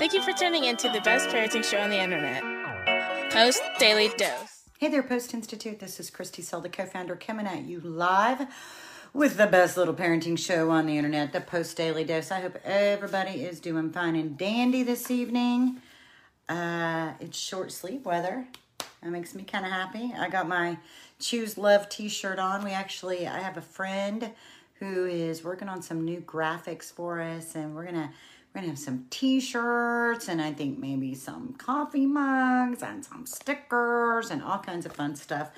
Thank you for tuning in to the best parenting show on the internet, Post Daily Dose. Hey there, Post Institute. This is Christy Sell, the co founder, coming at you live with the best little parenting show on the internet, the Post Daily Dose. I hope everybody is doing fine and dandy this evening. Uh, it's short sleeve weather. That makes me kind of happy. I got my Choose Love t shirt on. We actually, I have a friend who is working on some new graphics for us, and we're gonna we're gonna have some t-shirts and I think maybe some coffee mugs and some stickers and all kinds of fun stuff.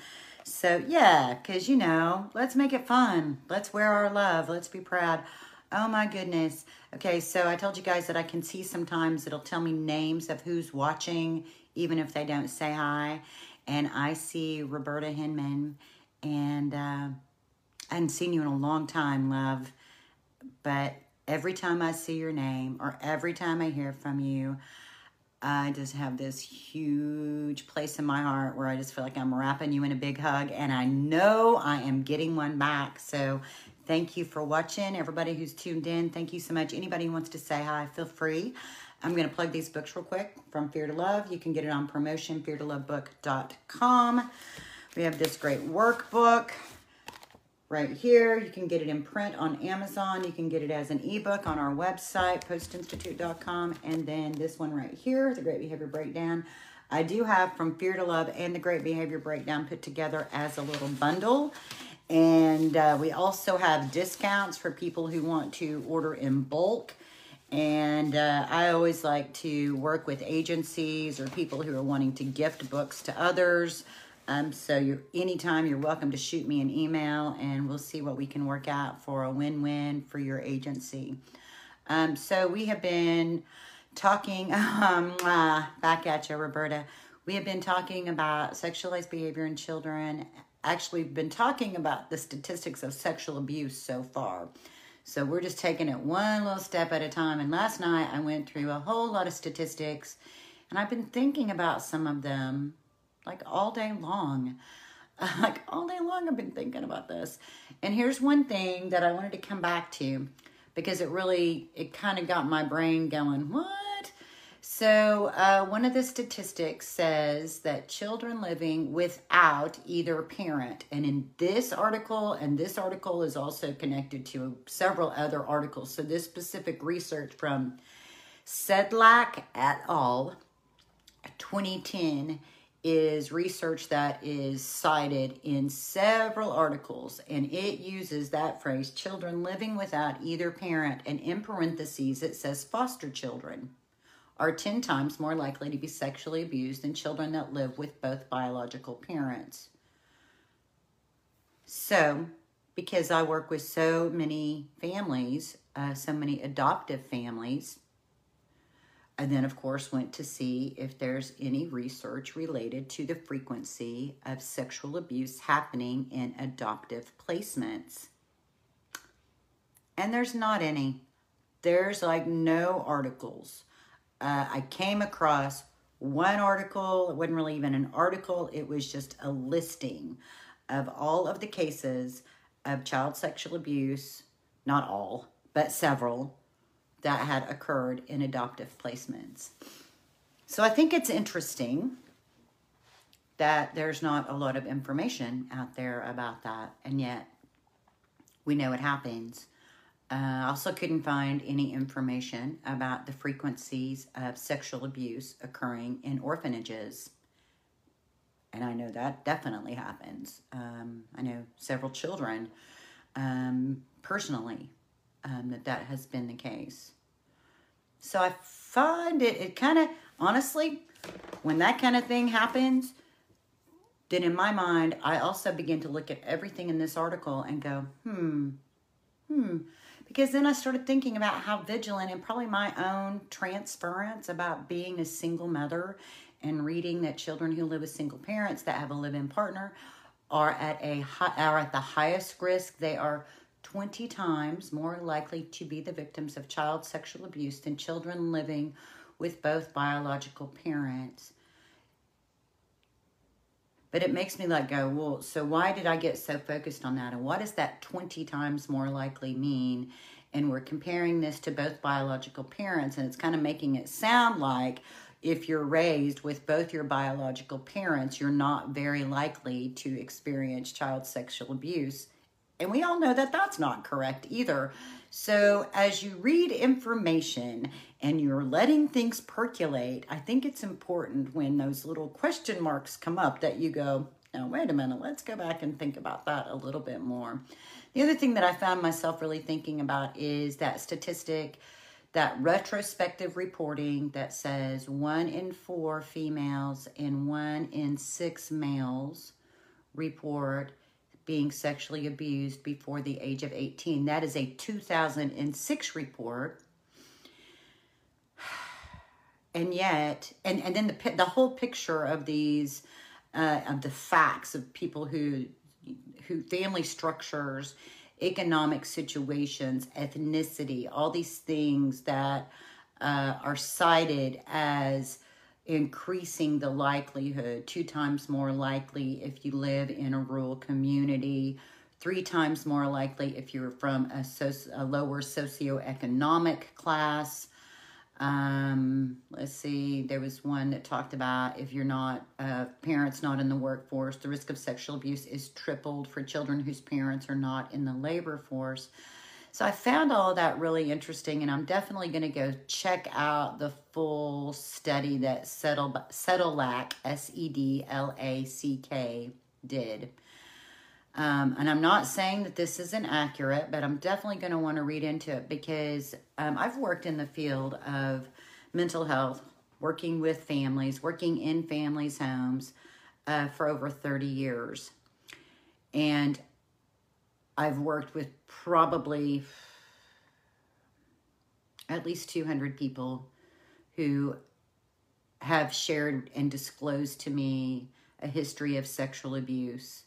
So yeah, cause you know, let's make it fun. Let's wear our love. Let's be proud. Oh my goodness. Okay, so I told you guys that I can see sometimes it'll tell me names of who's watching, even if they don't say hi. And I see Roberta Hinman, and uh, I hadn't seen you in a long time, love. But every time I see your name or every time I hear from you, I just have this huge place in my heart where I just feel like I'm wrapping you in a big hug and I know I am getting one back. So thank you for watching. Everybody who's tuned in, thank you so much. Anybody who wants to say hi, feel free. I'm going to plug these books real quick from Fear to Love. You can get it on promotion, feartolovebook.com. We have this great workbook right here. You can get it in print on Amazon. You can get it as an ebook on our website, postinstitute.com. And then this one right here, the Great Behavior Breakdown. I do have From Fear to Love and the Great Behavior Breakdown put together as a little bundle. And uh, we also have discounts for people who want to order in bulk. And uh, I always like to work with agencies or people who are wanting to gift books to others. Um, so you're anytime you're welcome to shoot me an email and we'll see what we can work out for a win-win for your agency. Um, so we have been talking, um, uh, back at you, Roberta. We have been talking about sexualized behavior in children. Actually, been talking about the statistics of sexual abuse so far. So we're just taking it one little step at a time. And last night I went through a whole lot of statistics and I've been thinking about some of them like all day long. like all day long, I've been thinking about this. And here's one thing that I wanted to come back to because it really, it kind of got my brain going, what? So, uh, one of the statistics says that children living without either parent, and in this article, and this article is also connected to several other articles. So, this specific research from Sedlak et al. 2010 is research that is cited in several articles, and it uses that phrase children living without either parent, and in parentheses it says foster children are 10 times more likely to be sexually abused than children that live with both biological parents. So, because I work with so many families, uh, so many adoptive families, and then, of course, went to see if there's any research related to the frequency of sexual abuse happening in adoptive placements. And there's not any. There's like no articles. Uh, I came across one article. It wasn't really even an article, it was just a listing of all of the cases of child sexual abuse. Not all, but several that had occurred in adoptive placements. So I think it's interesting that there's not a lot of information out there about that, and yet we know it happens. Uh, I also couldn't find any information about the frequencies of sexual abuse occurring in orphanages. And I know that definitely happens. Um, I know several children um, personally um, that that has been the case. So I find it, it kind of, honestly, when that kind of thing happens, then in my mind, I also begin to look at everything in this article and go, hmm, hmm. Because then I started thinking about how vigilant and probably my own transference about being a single mother and reading that children who live with single parents that have a live-in partner are at a high, are at the highest risk. They are 20 times more likely to be the victims of child sexual abuse than children living with both biological parents. But it makes me like go, well, so why did I get so focused on that? And what does that 20 times more likely mean? and we're comparing this to both biological parents, and it's kind of making it sound like if you're raised with both your biological parents, you're not very likely to experience child sexual abuse. And we all know that that's not correct either. So, as you read information and you're letting things percolate, I think it's important when those little question marks come up that you go, now, wait a minute, let's go back and think about that a little bit more. The other thing that I found myself really thinking about is that statistic, that retrospective reporting that says one in four females and one in six males report being sexually abused before the age of 18. That is a 2006 report. And yet, and, and then the, the whole picture of these uh, of the facts of people who who family structures economic situations ethnicity all these things that uh, are cited as increasing the likelihood two times more likely if you live in a rural community three times more likely if you're from a, a lower socioeconomic class um, let's see, there was one that talked about if you're not, uh, parents not in the workforce, the risk of sexual abuse is tripled for children whose parents are not in the labor force. So I found all of that really interesting, and I'm definitely going to go check out the full study that Settle, Sedlak, did. Um, and I'm not saying that this isn't accurate, but I'm definitely going to want to read into it because um, I've worked in the field of mental health, working with families, working in families' homes uh, for over 30 years. And I've worked with probably at least 200 people who have shared and disclosed to me a history of sexual abuse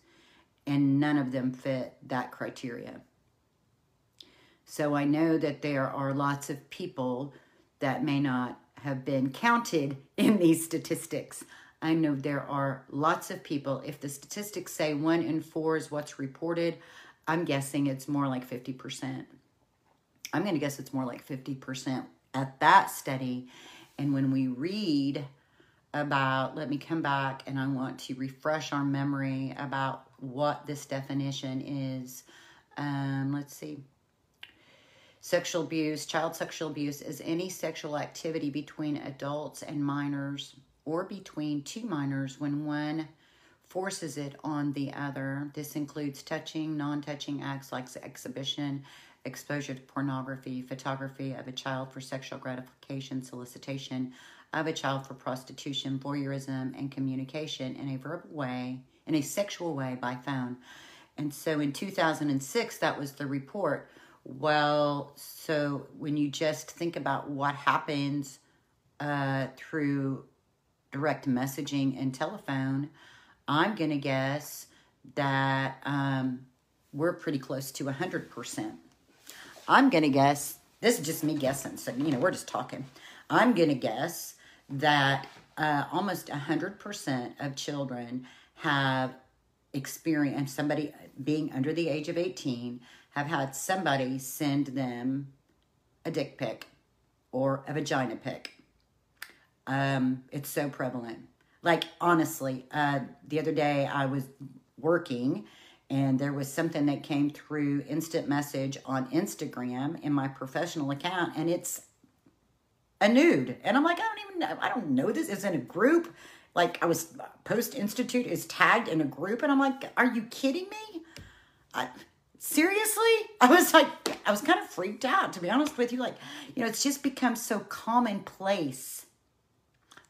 and none of them fit that criteria. So I know that there are lots of people that may not have been counted in these statistics. I know there are lots of people. If the statistics say one in four is what's reported, I'm guessing it's more like 50%. I'm going to guess it's more like 50% at that study. And when we read about, let me come back and I want to refresh our memory about what this definition is. Um, let's see. Sexual abuse, child sexual abuse is any sexual activity between adults and minors or between two minors when one forces it on the other. This includes touching, non touching acts like exhibition, exposure to pornography, photography of a child for sexual gratification, solicitation of a child for prostitution, voyeurism, and communication in a verbal way in a sexual way by phone. And so in 2006, that was the report. Well, so when you just think about what happens uh, through direct messaging and telephone, I'm going to guess that um, we're pretty close to 100%. I'm going to guess, this is just me guessing, so, you know, we're just talking. I'm going to guess that uh, almost 100% of children have experienced somebody being under the age of 18 have had somebody send them a dick pic or a vagina pic. Um, it's so prevalent. Like, honestly, uh, the other day I was working and there was something that came through instant message on Instagram in my professional account, and it's a nude. And I'm like, I don't even know, I don't know this. It's in a group like I was Post Institute is tagged in a group, and I'm like, are you kidding me? I, seriously? I was like, I was kind of freaked out to be honest with you. Like, you know, it's just become so commonplace.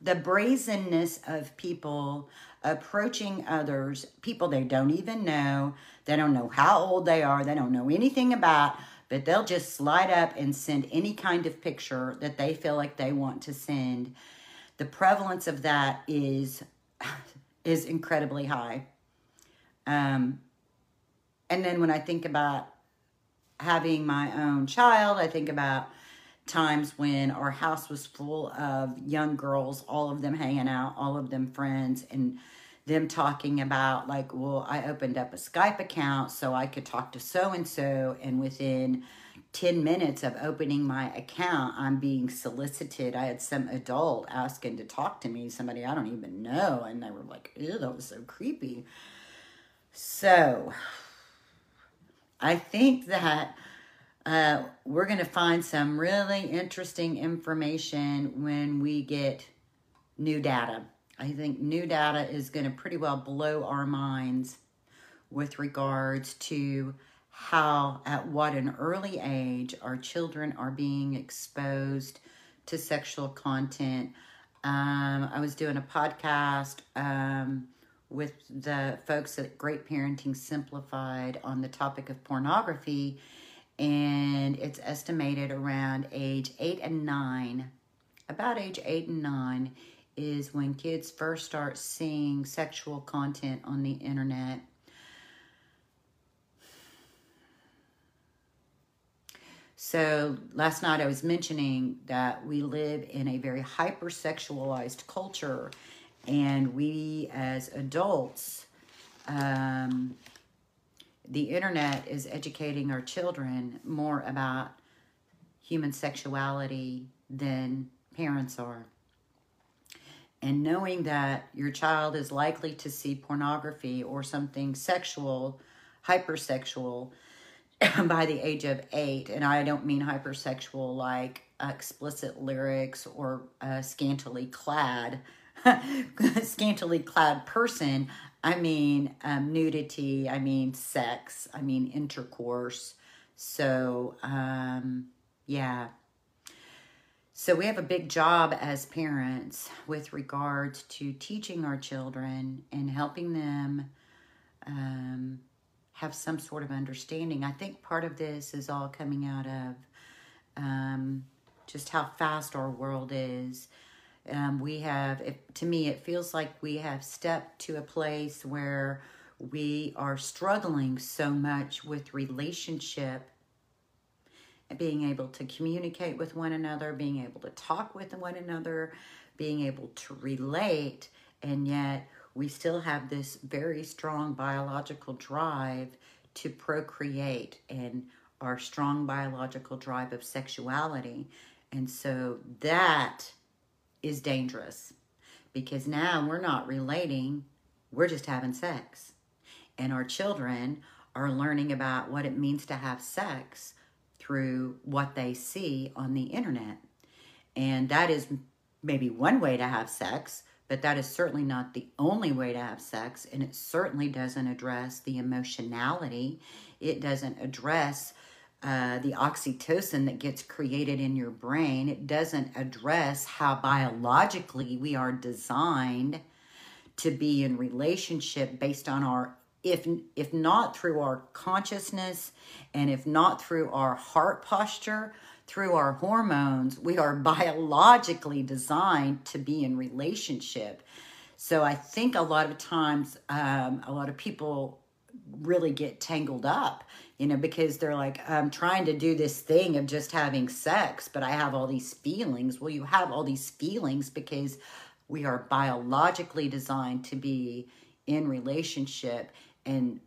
The brazenness of people approaching others, people they don't even know, they don't know how old they are, they don't know anything about, but they'll just slide up and send any kind of picture that they feel like they want to send. The prevalence of that is is incredibly high. Um, and then when I think about having my own child, I think about times when our house was full of young girls, all of them hanging out, all of them friends, and them talking about, like, well, I opened up a Skype account so I could talk to so and so, and within 10 minutes of opening my account, I'm being solicited. I had some adult asking to talk to me, somebody I don't even know, and they were like, ew, that was so creepy. So, I think that uh, we're going to find some really interesting information when we get new data. I think new data is going to pretty well blow our minds with regards to how, at what an early age, our children are being exposed to sexual content. Um, I was doing a podcast um, with the folks at Great Parenting Simplified on the topic of pornography, and it's estimated around age eight and nine, about age eight and nine, is when kids first start seeing sexual content on the internet. So last night I was mentioning that we live in a very hypersexualized culture, and we as adults, um, the internet is educating our children more about human sexuality than parents are. And knowing that your child is likely to see pornography or something sexual, hypersexual, by the age of eight, and I don't mean hypersexual like explicit lyrics or a scantily clad, scantily clad person. I mean um, nudity. I mean sex. I mean intercourse. So um, yeah. So we have a big job as parents with regards to teaching our children and helping them. Um, have some sort of understanding. I think part of this is all coming out of um, just how fast our world is. Um, we have, it, to me, it feels like we have stepped to a place where we are struggling so much with relationship being able to communicate with one another, being able to talk with one another, being able to relate, and yet we still have this very strong biological drive to procreate and our strong biological drive of sexuality. And so that is dangerous because now we're not relating, we're just having sex. And our children are learning about what it means to have sex through what they see on the internet. And that is maybe one way to have sex, but that is certainly not the only way to have sex, and it certainly doesn't address the emotionality. It doesn't address uh, the oxytocin that gets created in your brain. It doesn't address how biologically we are designed to be in relationship based on our if if not through our consciousness and if not through our heart posture through our hormones, we are biologically designed to be in relationship. So I think a lot of times, um, a lot of people really get tangled up, you know, because they're like, I'm trying to do this thing of just having sex, but I have all these feelings. Well, you have all these feelings because we are biologically designed to be in relationship and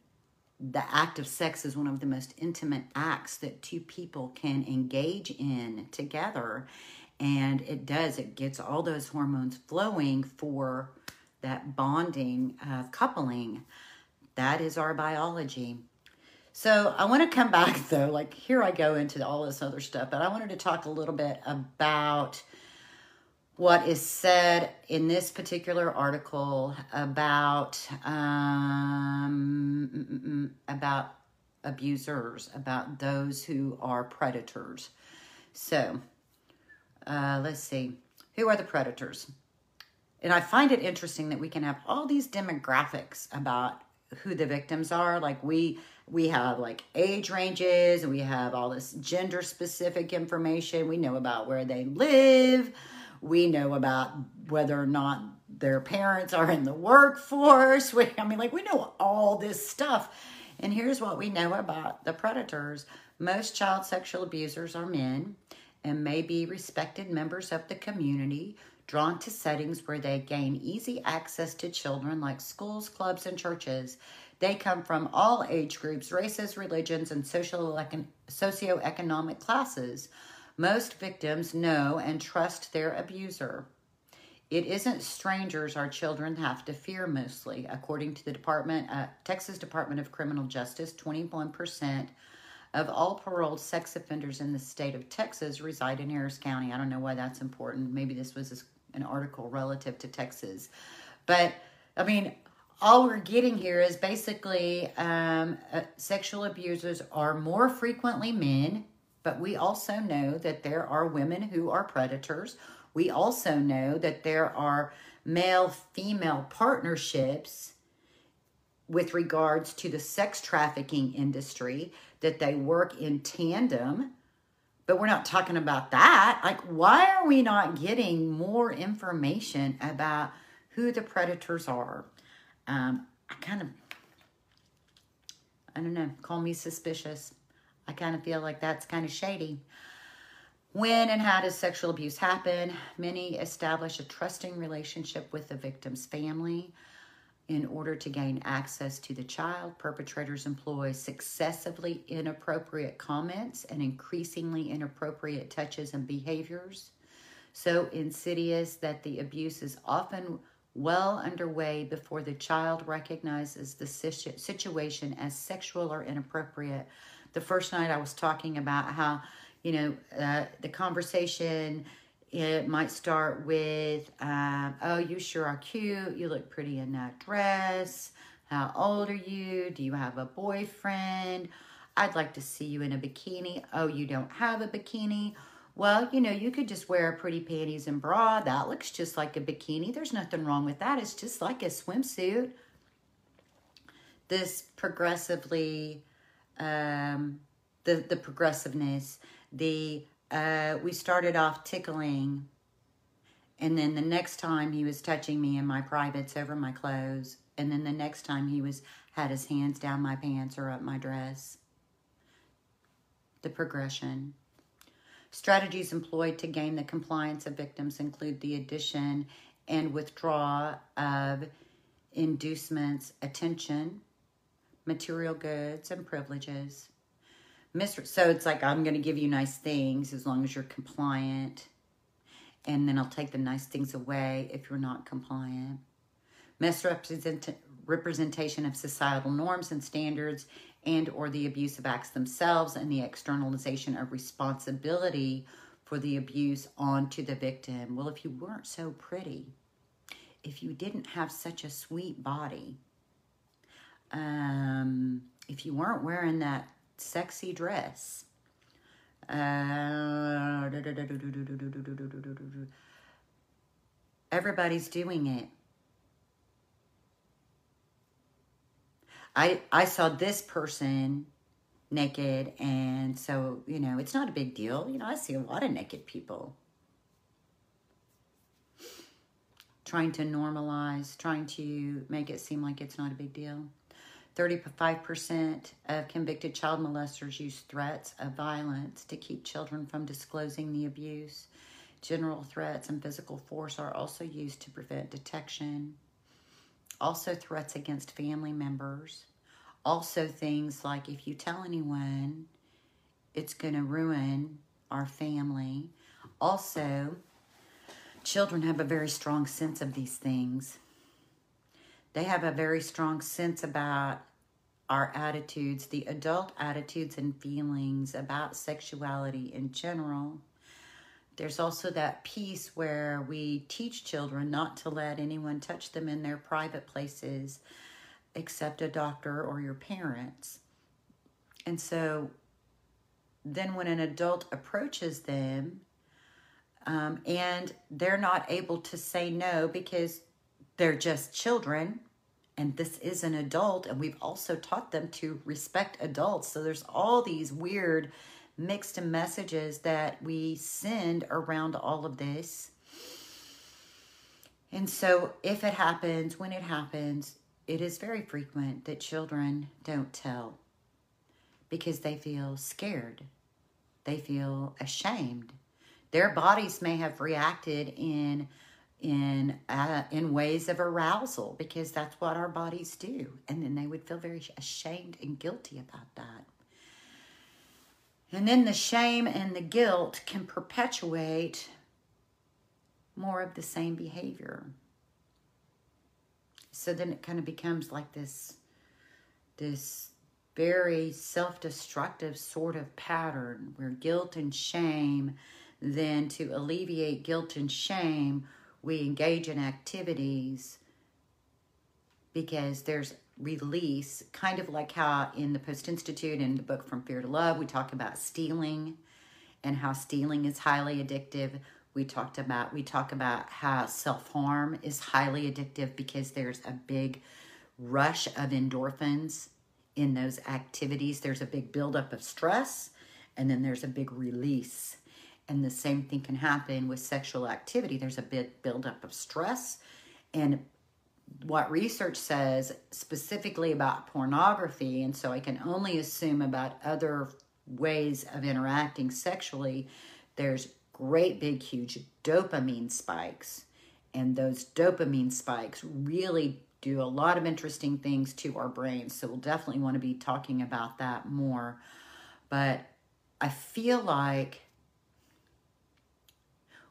the act of sex is one of the most intimate acts that two people can engage in together. And it does, it gets all those hormones flowing for that bonding uh, coupling. That is our biology. So I want to come back though, like here I go into all this other stuff, but I wanted to talk a little bit about what is said in this particular article about um, about abusers, about those who are predators. So, uh, let's see. Who are the predators? And I find it interesting that we can have all these demographics about who the victims are. Like we we have like age ranges, and we have all this gender specific information. We know about where they live we know about whether or not their parents are in the workforce. We, I mean, like, we know all this stuff. And here's what we know about the predators most child sexual abusers are men and may be respected members of the community drawn to settings where they gain easy access to children like schools, clubs, and churches. They come from all age groups, races, religions, and social socioeconomic classes. Most victims know and trust their abuser. It isn't strangers our children have to fear mostly. According to the Department, uh, Texas Department of Criminal Justice, 21% of all paroled sex offenders in the state of Texas reside in Harris County. I don't know why that's important. Maybe this was an article relative to Texas. But, I mean, all we're getting here is basically um, uh, sexual abusers are more frequently men, but we also know that there are women who are predators we also know that there are male female partnerships with regards to the sex trafficking industry, that they work in tandem. But we're not talking about that. Like, why are we not getting more information about who the predators are? Um, I kind of, I don't know, call me suspicious. I kind of feel like that's kind of shady. When and how does sexual abuse happen? Many establish a trusting relationship with the victim's family. In order to gain access to the child, perpetrators employ successively inappropriate comments and increasingly inappropriate touches and behaviors. So insidious that the abuse is often well underway before the child recognizes the situation as sexual or inappropriate. The first night I was talking about how you know, uh, the conversation, it might start with, um, oh, you sure are cute. You look pretty in that dress. How old are you? Do you have a boyfriend? I'd like to see you in a bikini. Oh, you don't have a bikini. Well, you know, you could just wear pretty panties and bra. That looks just like a bikini. There's nothing wrong with that. It's just like a swimsuit. This progressively, um, the, the progressiveness the uh, we started off tickling and then the next time he was touching me in my privates over my clothes and then the next time he was had his hands down my pants or up my dress the progression strategies employed to gain the compliance of victims include the addition and withdrawal of inducements attention material goods and privileges so it's like, I'm going to give you nice things as long as you're compliant. And then I'll take the nice things away if you're not compliant. Misrepresentation of societal norms and standards and or the abusive acts themselves and the externalization of responsibility for the abuse onto the victim. Well, if you weren't so pretty, if you didn't have such a sweet body, um, if you weren't wearing that sexy dress. Uh, everybody's doing it. I I saw this person naked and so, you know, it's not a big deal. You know, I see a lot of naked people. Trying to normalize, trying to make it seem like it's not a big deal. 35% of convicted child molesters use threats of violence to keep children from disclosing the abuse. General threats and physical force are also used to prevent detection. Also, threats against family members. Also, things like if you tell anyone, it's going to ruin our family. Also, children have a very strong sense of these things. They have a very strong sense about our attitudes, the adult attitudes and feelings about sexuality in general. There's also that piece where we teach children not to let anyone touch them in their private places except a doctor or your parents. And so then when an adult approaches them um, and they're not able to say no because they're just children, and this is an adult and we've also taught them to respect adults so there's all these weird mixed messages that we send around all of this. And so if it happens when it happens it is very frequent that children don't tell because they feel scared. They feel ashamed. Their bodies may have reacted in in uh, in ways of arousal because that's what our bodies do. And then they would feel very ashamed and guilty about that and then the shame and the guilt can perpetuate more of the same behavior. So then it kind of becomes like this this very self-destructive sort of pattern where guilt and shame then to alleviate guilt and shame we engage in activities because there's release, kind of like how in the Post Institute and the book From Fear to Love, we talk about stealing and how stealing is highly addictive. We talked about we talk about how self-harm is highly addictive because there's a big rush of endorphins in those activities. There's a big buildup of stress and then there's a big release and the same thing can happen with sexual activity. There's a big buildup of stress. And what research says specifically about pornography, and so I can only assume about other ways of interacting sexually, there's great big huge dopamine spikes. And those dopamine spikes really do a lot of interesting things to our brains. So we'll definitely want to be talking about that more. But I feel like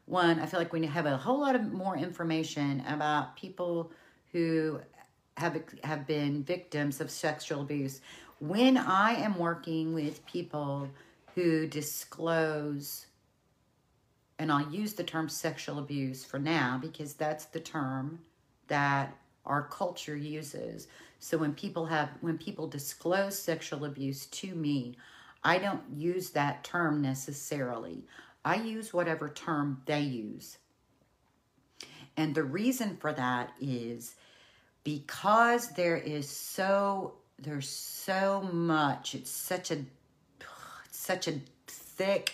one, I feel like we have a whole lot of more information about people who have have been victims of sexual abuse. When I am working with people who disclose, and I'll use the term sexual abuse for now because that's the term that our culture uses. So when people have when people disclose sexual abuse to me, I don't use that term necessarily. I use whatever term they use. And the reason for that is because there is so there's so much it's such a it's such a thick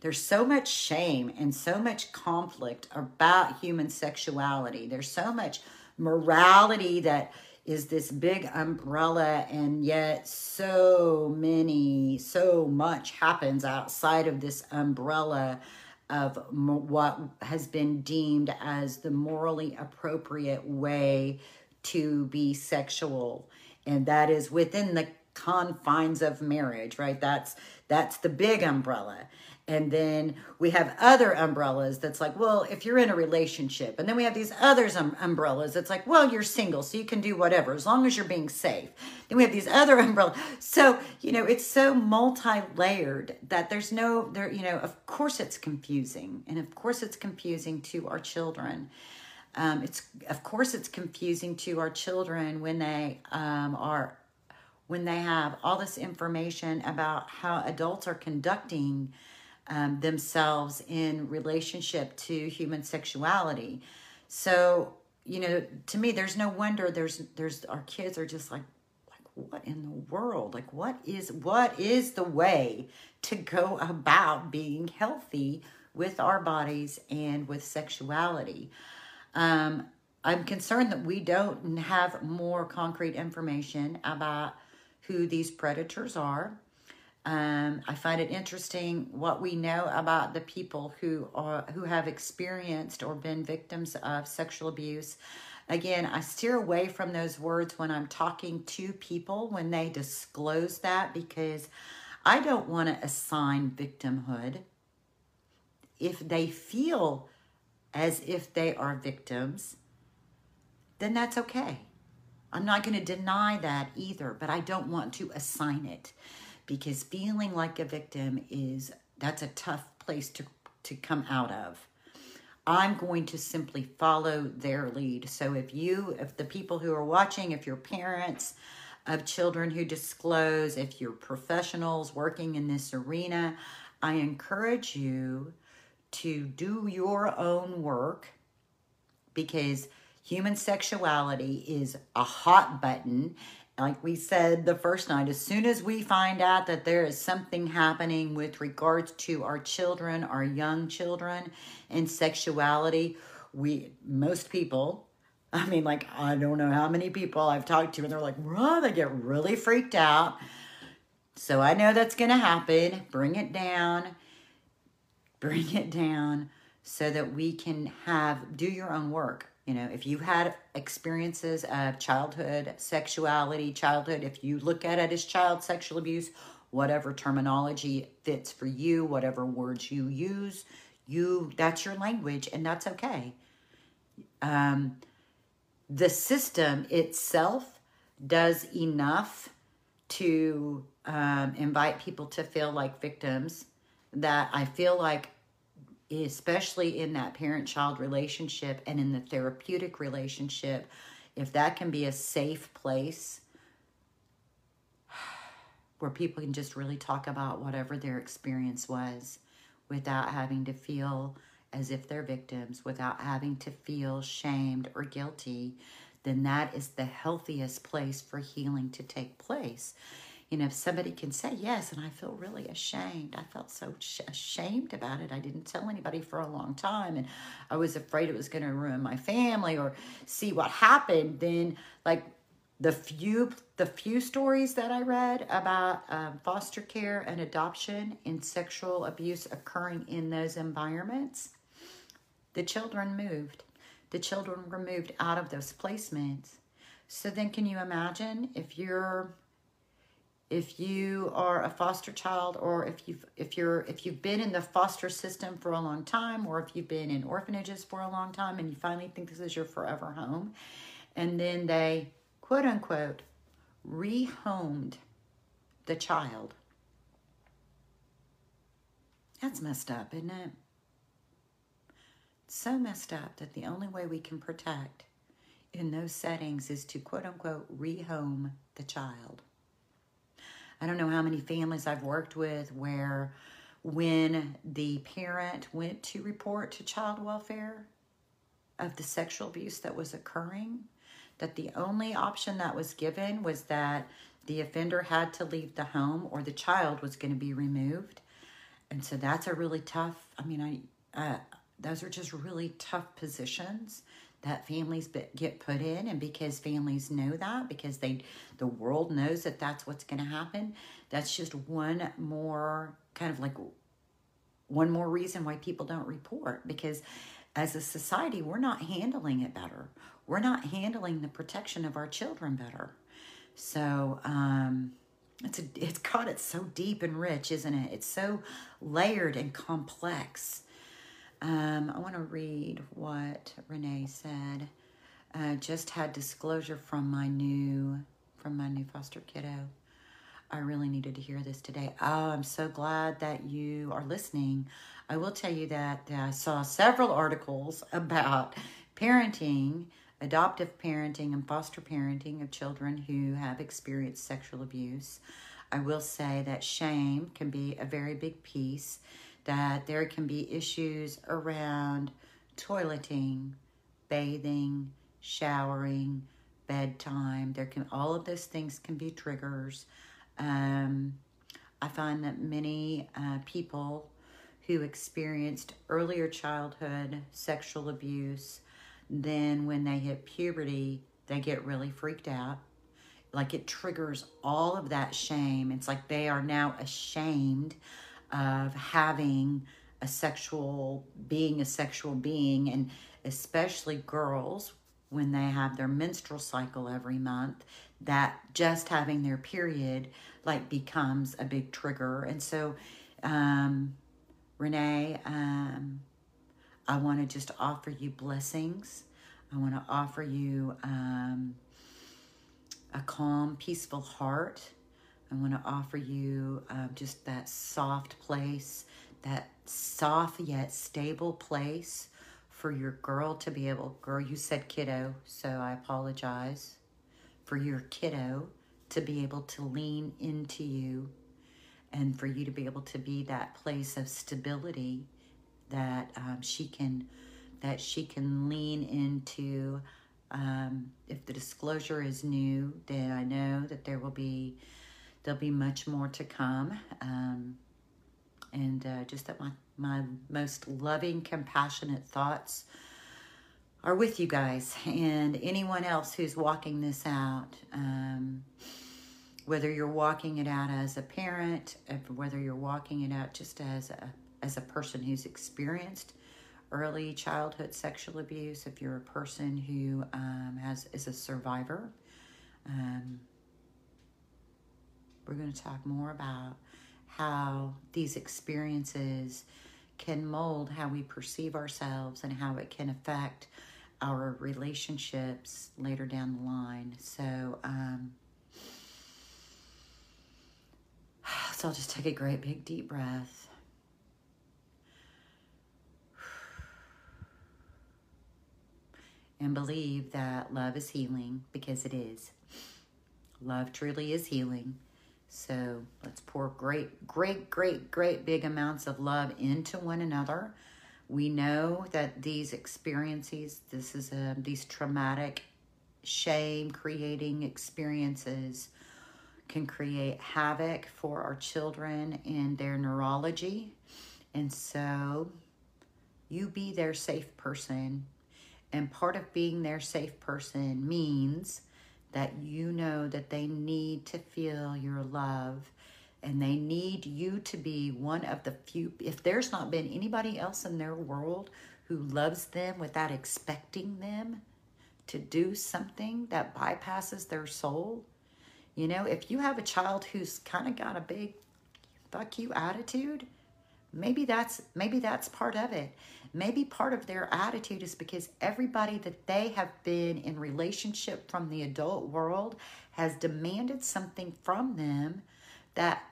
there's so much shame and so much conflict about human sexuality. There's so much morality that is this big umbrella and yet so many so much happens outside of this umbrella of what has been deemed as the morally appropriate way to be sexual and that is within the confines of marriage right that's that's the big umbrella and then we have other umbrellas that's like, well, if you're in a relationship. And then we have these other um, umbrellas that's like, well, you're single, so you can do whatever as long as you're being safe. Then we have these other umbrellas. So, you know, it's so multi layered that there's no, there, you know, of course it's confusing. And of course it's confusing to our children. Um, it's, of course, it's confusing to our children when they um, are when they have all this information about how adults are conducting um, themselves in relationship to human sexuality. So, you know, to me, there's no wonder there's there's our kids are just like like what in the world? Like what is what is the way to go about being healthy with our bodies and with sexuality? Um, I'm concerned that we don't have more concrete information about who these predators are um, I find it interesting what we know about the people who are who have experienced or been victims of sexual abuse. Again, I steer away from those words when I'm talking to people when they disclose that because I don't want to assign victimhood. If they feel as if they are victims, then that's okay. I'm not going to deny that either, but I don't want to assign it because feeling like a victim is that's a tough place to to come out of. I'm going to simply follow their lead. So if you if the people who are watching, if you're parents of children who disclose, if you're professionals working in this arena, I encourage you to do your own work because human sexuality is a hot button like we said the first night, as soon as we find out that there is something happening with regards to our children, our young children, and sexuality, we, most people, I mean, like, I don't know how many people I've talked to, and they're like, "Run!" they get really freaked out. So I know that's going to happen. Bring it down. Bring it down so that we can have do your own work. You know, if you've had experiences of childhood sexuality, childhood, if you look at it as child sexual abuse, whatever terminology fits for you, whatever words you use, you that's your language and that's okay. Um, the system itself does enough to um, invite people to feel like victims that I feel like especially in that parent-child relationship and in the therapeutic relationship if that can be a safe place where people can just really talk about whatever their experience was without having to feel as if they're victims, without having to feel shamed or guilty, then that is the healthiest place for healing to take place. You know, if somebody can say yes, and I feel really ashamed. I felt so ashamed about it. I didn't tell anybody for a long time, and I was afraid it was going to ruin my family or see what happened. Then, like the few the few stories that I read about um, foster care and adoption and sexual abuse occurring in those environments, the children moved. The children were moved out of those placements. So then, can you imagine if you're if you are a foster child or if you've if you're if you've been in the foster system for a long time or if you've been in orphanages for a long time and you finally think this is your forever home and then they quote unquote, rehomed the child. That's messed up, isn't it? so messed up that the only way we can protect in those settings is to quote unquote rehome the child. I don't know how many families I've worked with where when the parent went to report to child welfare of the sexual abuse that was occurring, that the only option that was given was that the offender had to leave the home or the child was going to be removed. And so that's a really tough, I mean, I, uh, those are just really tough positions that families get put in and because families know that because they the world knows that that's what's going to happen that's just one more kind of like one more reason why people don't report because as a society we're not handling it better we're not handling the protection of our children better. So um, it's a, it's God, it's so deep and rich, isn't it? It's so layered and complex. Um, I want to read what Renee said. Uh, just had disclosure from my new from my new foster kiddo. I really needed to hear this today. Oh, I'm so glad that you are listening. I will tell you that I saw several articles about parenting adoptive parenting and foster parenting of children who have experienced sexual abuse. I will say that shame can be a very big piece, that there can be issues around toileting, bathing, showering, bedtime. There can all of those things can be triggers. Um, I find that many uh, people who experienced earlier childhood sexual abuse then when they hit puberty, they get really freaked out. Like it triggers all of that shame. It's like they are now ashamed of having a sexual, being a sexual being, and especially girls when they have their menstrual cycle every month, that just having their period like becomes a big trigger. And so, um, Renee, um, I want to just offer you blessings. I want to offer you um, a calm, peaceful heart. I want to offer you uh, just that soft place, that soft yet stable place for your girl to be able, girl, you said kiddo, so I apologize, for your kiddo to be able to lean into you and for you to be able to be that place of stability that um, she can that she can lean into. Um, if the disclosure is new then i know that there will be there'll be much more to come um, and uh, just that my my most loving compassionate thoughts are with you guys and anyone else who's walking this out um, whether you're walking it out as a parent whether you're walking it out just as a as a person who's experienced early childhood sexual abuse, if you're a person who um, has is a survivor, um, we're going to talk more about how these experiences can mold how we perceive ourselves and how it can affect our relationships later down the line. So, um, so I'll just take a great big deep breath. And believe that love is healing because it is. Love truly is healing. So let's pour great, great, great, great big amounts of love into one another. We know that these experiences, this is a, these traumatic, shame creating experiences can create havoc for our children and their neurology. And so you be their safe person. And part of being their safe person means that you know that they need to feel your love and they need you to be one of the few if there's not been anybody else in their world who loves them without expecting them to do something that bypasses their soul you know if you have a child who's kind of got a big fuck you attitude maybe that's maybe that's part of it maybe part of their attitude is because everybody that they have been in relationship from the adult world has demanded something from them that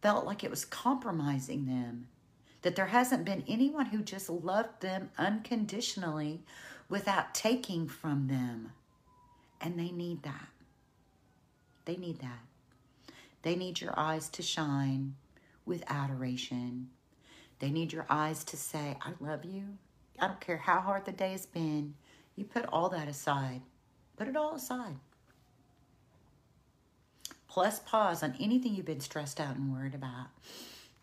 felt like it was compromising them. That there hasn't been anyone who just loved them unconditionally without taking from them. And they need that. They need that. They need your eyes to shine with adoration. They need your eyes to say, I love you. I don't care how hard the day has been. You put all that aside. Put it all aside. Plus, pause on anything you've been stressed out and worried about.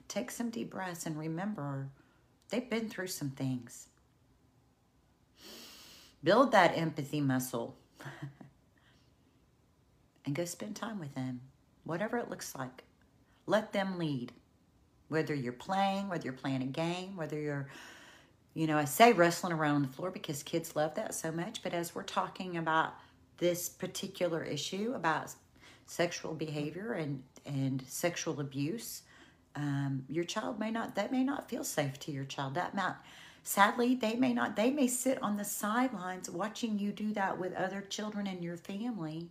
Take some deep breaths and remember they've been through some things. Build that empathy muscle and go spend time with them, whatever it looks like. Let them lead whether you're playing, whether you're playing a game, whether you're, you know, I say wrestling around on the floor because kids love that so much. But as we're talking about this particular issue about sexual behavior and, and sexual abuse, um, your child may not, that may not feel safe to your child. That might, sadly, they may not, they may sit on the sidelines watching you do that with other children in your family.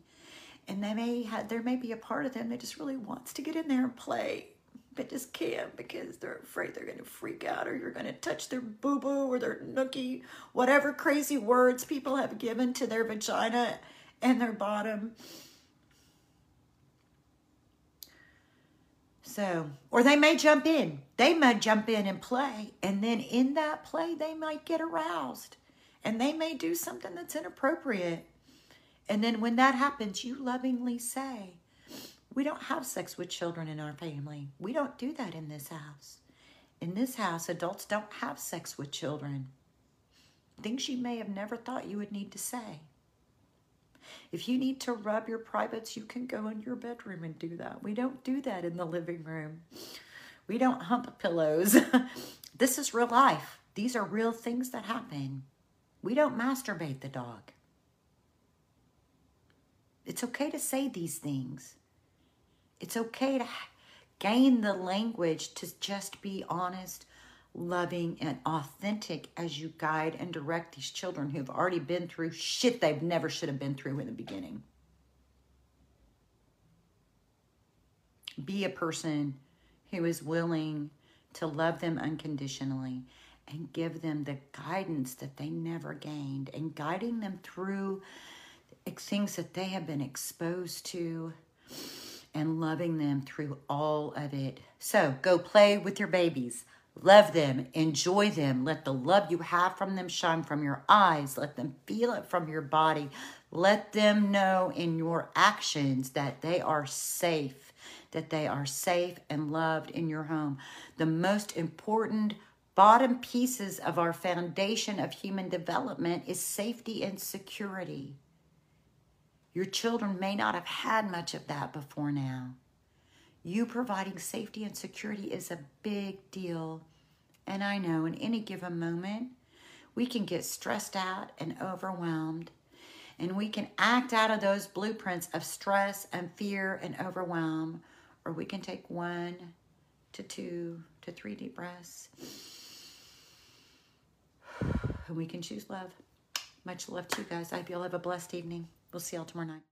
And they may have, there may be a part of them that just really wants to get in there and play but just can't because they're afraid they're going to freak out or you're going to touch their boo boo or their nookie, whatever crazy words people have given to their vagina and their bottom. So, or they may jump in. They might jump in and play, and then in that play, they might get aroused and they may do something that's inappropriate. And then when that happens, you lovingly say, we don't have sex with children in our family. We don't do that in this house. In this house, adults don't have sex with children. Things you may have never thought you would need to say. If you need to rub your privates, you can go in your bedroom and do that. We don't do that in the living room. We don't hump pillows. this is real life. These are real things that happen. We don't masturbate the dog. It's okay to say these things. It's okay to gain the language to just be honest, loving, and authentic as you guide and direct these children who've already been through shit they've never should have been through in the beginning. Be a person who is willing to love them unconditionally and give them the guidance that they never gained and guiding them through things that they have been exposed to and loving them through all of it. So go play with your babies. Love them, enjoy them. Let the love you have from them shine from your eyes. Let them feel it from your body. Let them know in your actions that they are safe, that they are safe and loved in your home. The most important bottom pieces of our foundation of human development is safety and security. Your children may not have had much of that before now. You providing safety and security is a big deal And I know in any given moment, we can get stressed out and overwhelmed. And we can act out of those blueprints of stress and fear and overwhelm. Or we can take one to two to three deep breaths. And we can choose love. Much love to you guys. I hope you all have a blessed evening. We'll see y'all tomorrow night.